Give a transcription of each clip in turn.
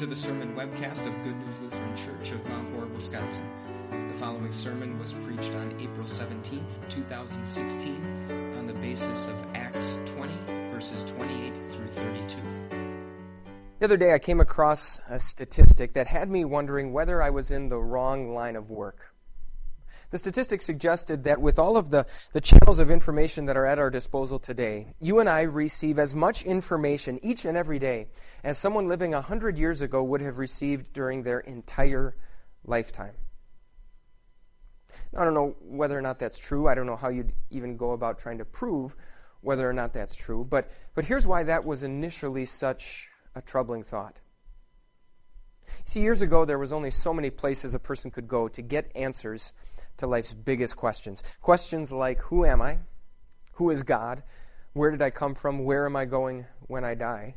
to the sermon webcast of Good News Lutheran Church of Mount Horeb, Wisconsin. The following sermon was preached on April 17, 2016, on the basis of Acts 20, verses 28 through 32. The other day, I came across a statistic that had me wondering whether I was in the wrong line of work. The statistic suggested that with all of the, the channels of information that are at our disposal today, you and I receive as much information each and every day as someone living 100 years ago would have received during their entire lifetime. I don't know whether or not that's true. I don't know how you'd even go about trying to prove whether or not that's true. But, but here's why that was initially such a troubling thought. See, years ago, there was only so many places a person could go to get answers to life's biggest questions. Questions like Who am I? Who is God? Where did I come from? Where am I going when I die?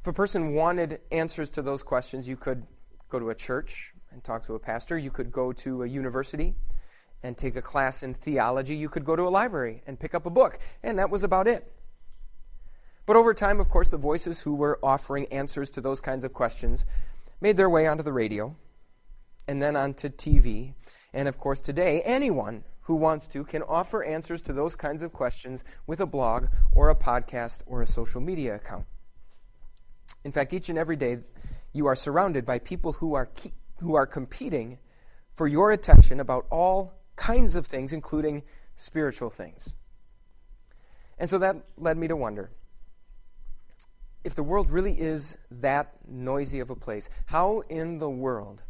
If a person wanted answers to those questions, you could go to a church and talk to a pastor. You could go to a university and take a class in theology. You could go to a library and pick up a book. And that was about it. But over time, of course, the voices who were offering answers to those kinds of questions made their way onto the radio and then onto TV. And of course, today, anyone who wants to can offer answers to those kinds of questions with a blog or a podcast or a social media account. In fact, each and every day, you are surrounded by people who are, keep, who are competing for your attention about all kinds of things, including spiritual things. And so that led me to wonder if the world really is that noisy of a place, how in the world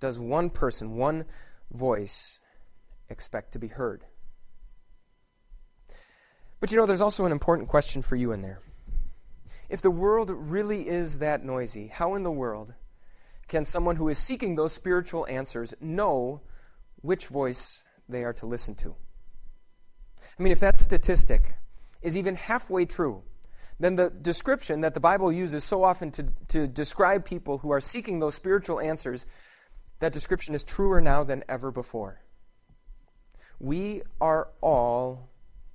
does one person, one voice, expect to be heard? But you know, there's also an important question for you in there. If the world really is that noisy, how in the world can someone who is seeking those spiritual answers know which voice they are to listen to? I mean, if that statistic is even halfway true, then the description that the Bible uses so often to, to describe people who are seeking those spiritual answers, that description is truer now than ever before. We are all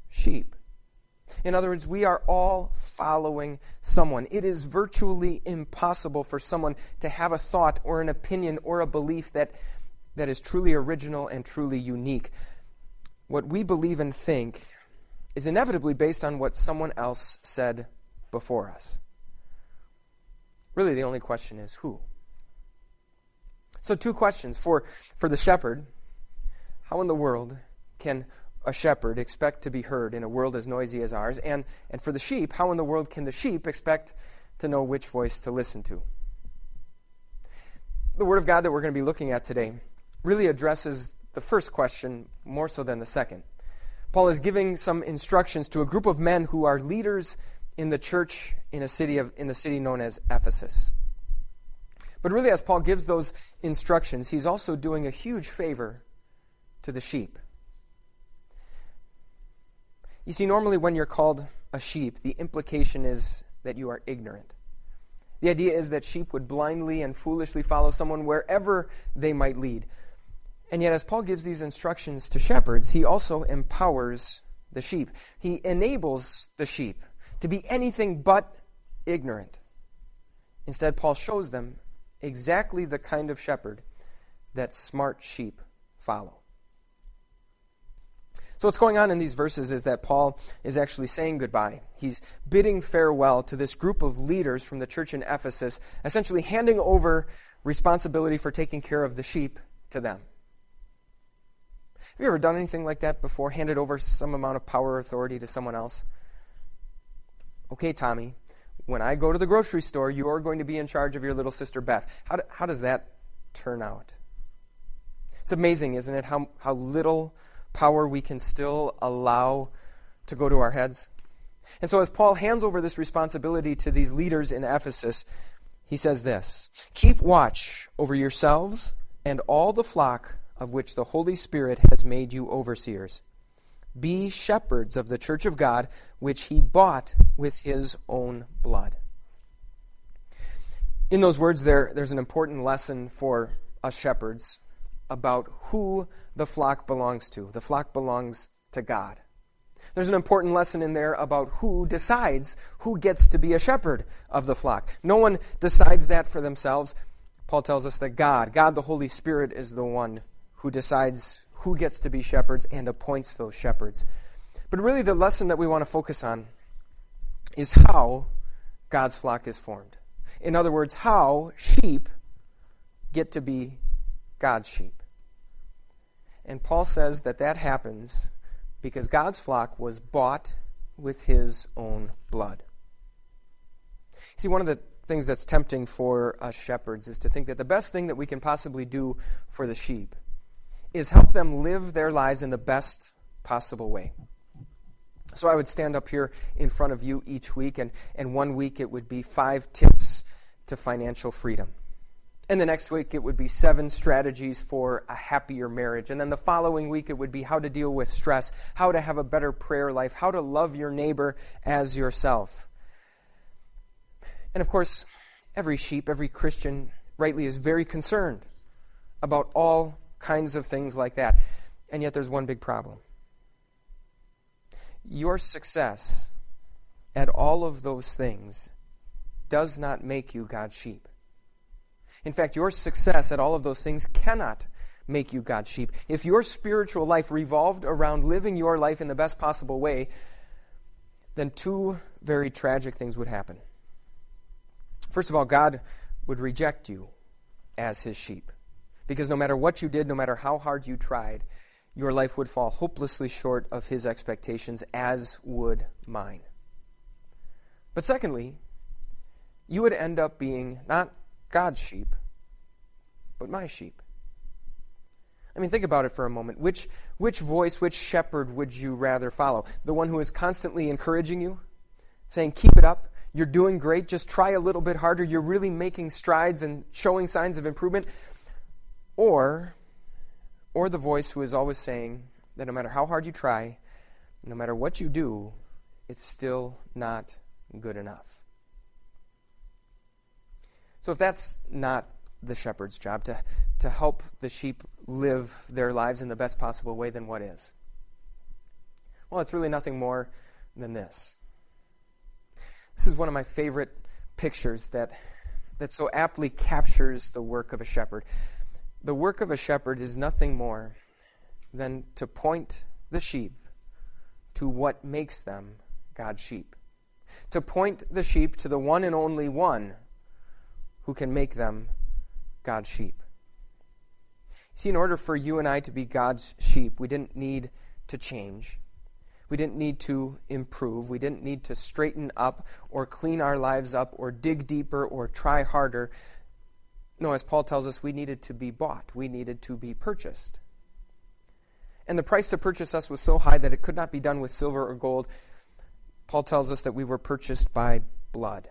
sheep. In other words, we are all following someone. It is virtually impossible for someone to have a thought or an opinion or a belief that, that is truly original and truly unique. What we believe and think is inevitably based on what someone else said before us. Really, the only question is who? So, two questions for, for the shepherd How in the world can a shepherd expect to be heard in a world as noisy as ours? And, and for the sheep, how in the world can the sheep expect to know which voice to listen to? The Word of God that we're going to be looking at today really addresses the first question more so than the second. Paul is giving some instructions to a group of men who are leaders in the church in a city of in the city known as Ephesus. But really as Paul gives those instructions, he's also doing a huge favor to the sheep. You see, normally when you're called a sheep, the implication is that you are ignorant. The idea is that sheep would blindly and foolishly follow someone wherever they might lead. And yet, as Paul gives these instructions to shepherds, he also empowers the sheep. He enables the sheep to be anything but ignorant. Instead, Paul shows them exactly the kind of shepherd that smart sheep follow. So, what's going on in these verses is that Paul is actually saying goodbye. He's bidding farewell to this group of leaders from the church in Ephesus, essentially handing over responsibility for taking care of the sheep to them. Have you ever done anything like that before? Handed over some amount of power or authority to someone else? Okay, Tommy, when I go to the grocery store, you are going to be in charge of your little sister Beth. How, do, how does that turn out? It's amazing, isn't it, how, how little power we can still allow to go to our heads. And so, as Paul hands over this responsibility to these leaders in Ephesus, he says this Keep watch over yourselves and all the flock of which the Holy Spirit has made you overseers. Be shepherds of the church of God, which he bought with his own blood. In those words, there, there's an important lesson for us shepherds about who the flock belongs to. The flock belongs to God. There's an important lesson in there about who decides who gets to be a shepherd of the flock. No one decides that for themselves. Paul tells us that God, God the Holy Spirit, is the one who decides who gets to be shepherds and appoints those shepherds. But really, the lesson that we want to focus on is how God's flock is formed. In other words, how sheep get to be God's sheep. And Paul says that that happens because God's flock was bought with his own blood. See, one of the things that's tempting for us shepherds is to think that the best thing that we can possibly do for the sheep is help them live their lives in the best possible way. So I would stand up here in front of you each week, and, and one week it would be five tips to financial freedom. And the next week, it would be seven strategies for a happier marriage. And then the following week, it would be how to deal with stress, how to have a better prayer life, how to love your neighbor as yourself. And of course, every sheep, every Christian, rightly, is very concerned about all kinds of things like that. And yet, there's one big problem. Your success at all of those things does not make you God's sheep. In fact, your success at all of those things cannot make you God's sheep. If your spiritual life revolved around living your life in the best possible way, then two very tragic things would happen. First of all, God would reject you as his sheep. Because no matter what you did, no matter how hard you tried, your life would fall hopelessly short of his expectations, as would mine. But secondly, you would end up being not God's sheep, but my sheep. I mean, think about it for a moment. Which, which voice, which shepherd would you rather follow? The one who is constantly encouraging you, saying, Keep it up, you're doing great, just try a little bit harder, you're really making strides and showing signs of improvement? Or, or the voice who is always saying that no matter how hard you try, no matter what you do, it's still not good enough. So if that's not the shepherd's job, to, to help the sheep live their lives in the best possible way, then what is? Well, it's really nothing more than this. This is one of my favorite pictures that, that so aptly captures the work of a shepherd. The work of a shepherd is nothing more than to point the sheep to what makes them God's sheep. To point the sheep to the one and only one who can make them God's sheep. See, in order for you and I to be God's sheep, we didn't need to change. We didn't need to improve. We didn't need to straighten up or clean our lives up or dig deeper or try harder. No, as Paul tells us, we needed to be bought. We needed to be purchased. And the price to purchase us was so high that it could not be done with silver or gold. Paul tells us that we were purchased by blood.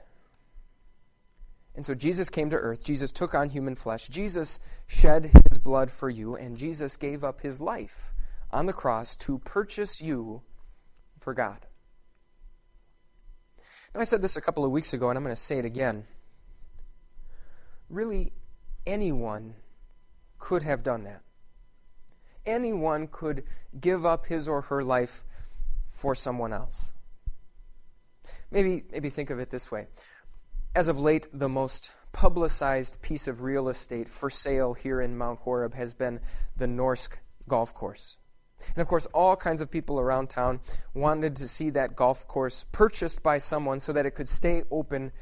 And so Jesus came to earth. Jesus took on human flesh. Jesus shed his blood for you, and Jesus gave up his life on the cross to purchase you for God. Now, I said this a couple of weeks ago, and I'm going to say it again. Really, anyone could have done that. Anyone could give up his or her life for someone else. Maybe, maybe think of it this way as of late, the most publicized piece of real estate for sale here in Mount Horeb has been the Norsk golf course. And of course, all kinds of people around town wanted to see that golf course purchased by someone so that it could stay open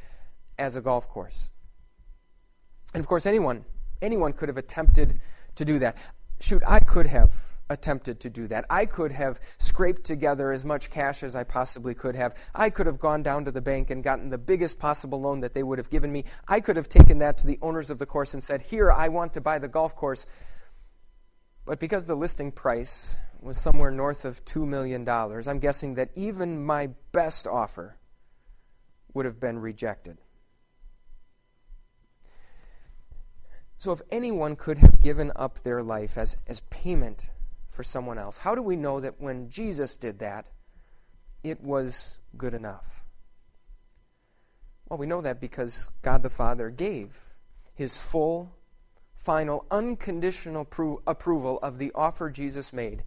as a golf course. And of course, anyone, anyone could have attempted to do that. Shoot, I could have attempted to do that. I could have scraped together as much cash as I possibly could have. I could have gone down to the bank and gotten the biggest possible loan that they would have given me. I could have taken that to the owners of the course and said, Here, I want to buy the golf course. But because the listing price was somewhere north of $2 million, I'm guessing that even my best offer would have been rejected. So, if anyone could have given up their life as, as payment for someone else. How do we know that when Jesus did that, it was good enough? Well, we know that because God the Father gave his full, final, unconditional pro- approval of the offer Jesus made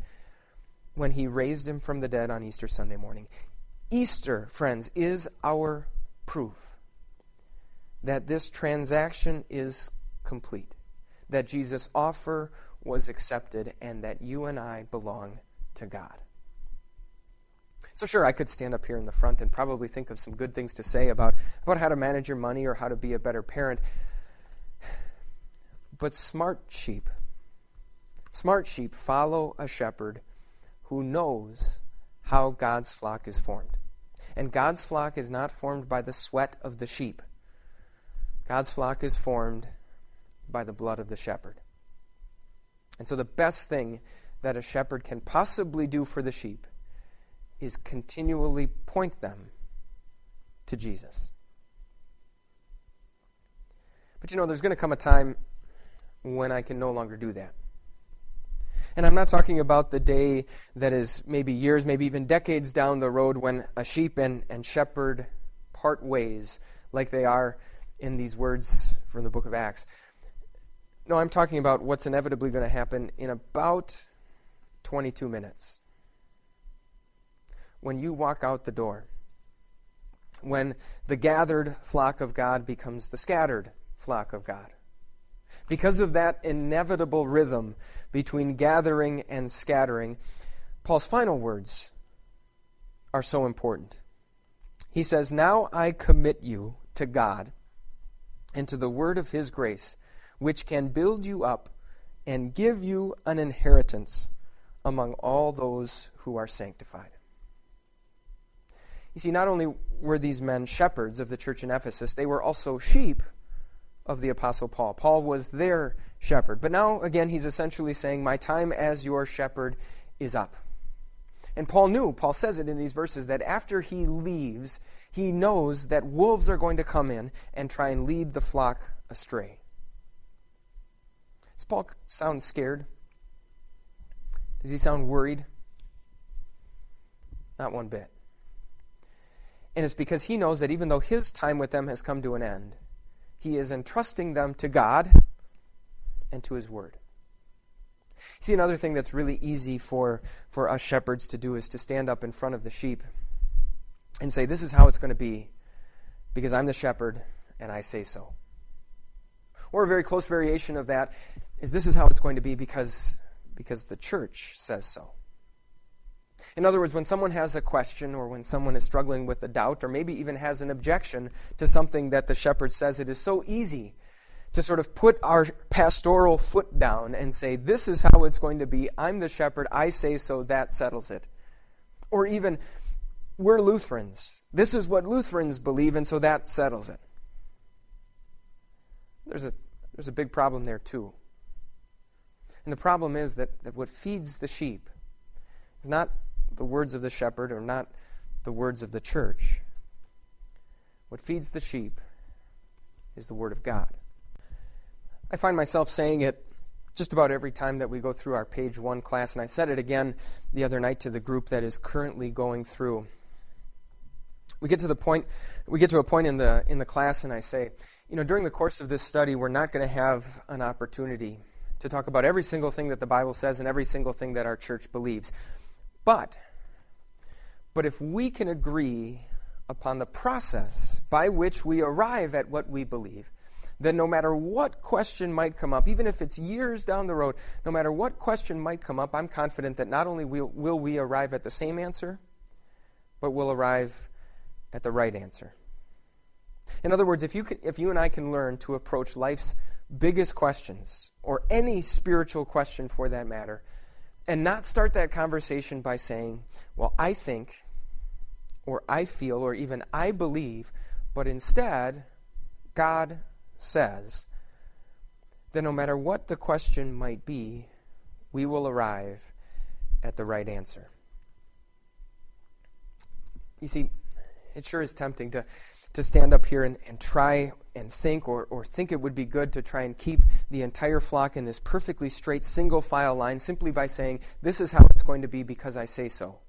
when he raised him from the dead on Easter Sunday morning. Easter, friends, is our proof that this transaction is complete, that Jesus' offer was accepted, and that you and I belong to God. So, sure, I could stand up here in the front and probably think of some good things to say about, about how to manage your money or how to be a better parent. But smart sheep, smart sheep follow a shepherd who knows how God's flock is formed. And God's flock is not formed by the sweat of the sheep, God's flock is formed by the blood of the shepherd. And so, the best thing that a shepherd can possibly do for the sheep is continually point them to Jesus. But you know, there's going to come a time when I can no longer do that. And I'm not talking about the day that is maybe years, maybe even decades down the road when a sheep and, and shepherd part ways, like they are in these words from the book of Acts. No, I'm talking about what's inevitably going to happen in about 22 minutes. When you walk out the door, when the gathered flock of God becomes the scattered flock of God. Because of that inevitable rhythm between gathering and scattering, Paul's final words are so important. He says, Now I commit you to God and to the word of his grace, which can build you up and give you an inheritance among all those who are sanctified. You see, not only were these men shepherds of the church in Ephesus, they were also sheep of the Apostle Paul. Paul was their shepherd. But now, again, he's essentially saying, My time as your shepherd is up. And Paul knew, Paul says it in these verses, that after he leaves, he knows that wolves are going to come in and try and lead the flock astray. Does Paul sound scared? Does he sound worried? Not one bit. And it's because he knows that even though his time with them has come to an end, he is entrusting them to God and to His Word. See, another thing that's really easy for, for us shepherds to do is to stand up in front of the sheep and say, This is how it's going to be because I'm the shepherd and I say so. Or a very close variation of that is, This is how it's going to be because, because the church says so. In other words, when someone has a question or when someone is struggling with a doubt or maybe even has an objection to something that the shepherd says, it is so easy to sort of put our pastoral foot down and say, This is how it's going to be. I'm the shepherd. I say so. That settles it. Or even, we're Lutherans. This is what Lutherans believe, and so that settles it. There's a, there's a big problem there, too. And the problem is that, that what feeds the sheep is not the words of the shepherd or not the words of the church. What feeds the sheep is the Word of God. I find myself saying it just about every time that we go through our page one class, and I said it again the other night to the group that is currently going through. We get to the point, we get to a point in the in the class, and I say, you know, during the course of this study, we're not going to have an opportunity to talk about every single thing that the Bible says and every single thing that our church believes. But, but if we can agree upon the process by which we arrive at what we believe, then no matter what question might come up, even if it's years down the road, no matter what question might come up, I'm confident that not only will, will we arrive at the same answer, but we'll arrive at the right answer. In other words, if you, can, if you and I can learn to approach life's biggest questions, or any spiritual question for that matter, and not start that conversation by saying, Well, I think, or I feel, or even I believe, but instead, God says, then no matter what the question might be, we will arrive at the right answer. You see, it sure is tempting to, to stand up here and, and try and think or, or think it would be good to try and keep the entire flock in this perfectly straight single file line simply by saying, This is how it's going to be because I say so.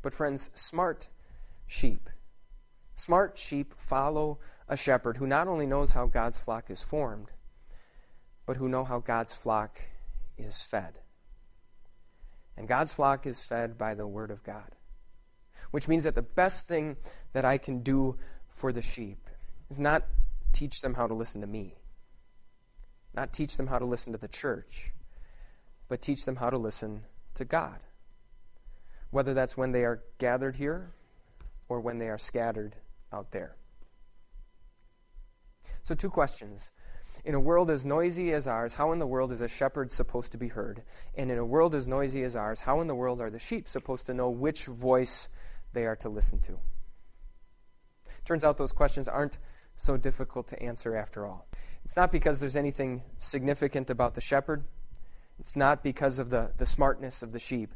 But, friends, smart sheep, smart sheep follow a shepherd who not only knows how God's flock is formed, but who know how God's flock is fed. And God's flock is fed by the Word of God. Which means that the best thing that I can do for the sheep is not teach them how to listen to me, not teach them how to listen to the church, but teach them how to listen to God. Whether that's when they are gathered here or when they are scattered out there. So, two questions. In a world as noisy as ours, how in the world is a shepherd supposed to be heard? And in a world as noisy as ours, how in the world are the sheep supposed to know which voice they are to listen to? Turns out those questions aren't so difficult to answer after all. It's not because there's anything significant about the shepherd, it's not because of the, the smartness of the sheep.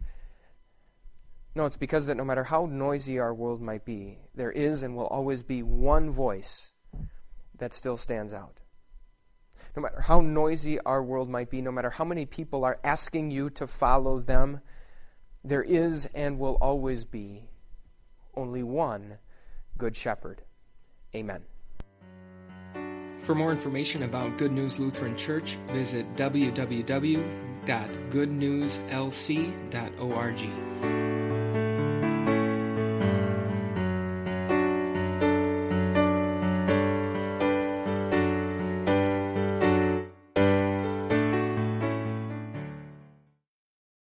No, it's because that no matter how noisy our world might be, there is and will always be one voice that still stands out. No matter how noisy our world might be, no matter how many people are asking you to follow them, there is and will always be only one good shepherd. Amen. For more information about Good News Lutheran Church, visit www.goodnewslc.org.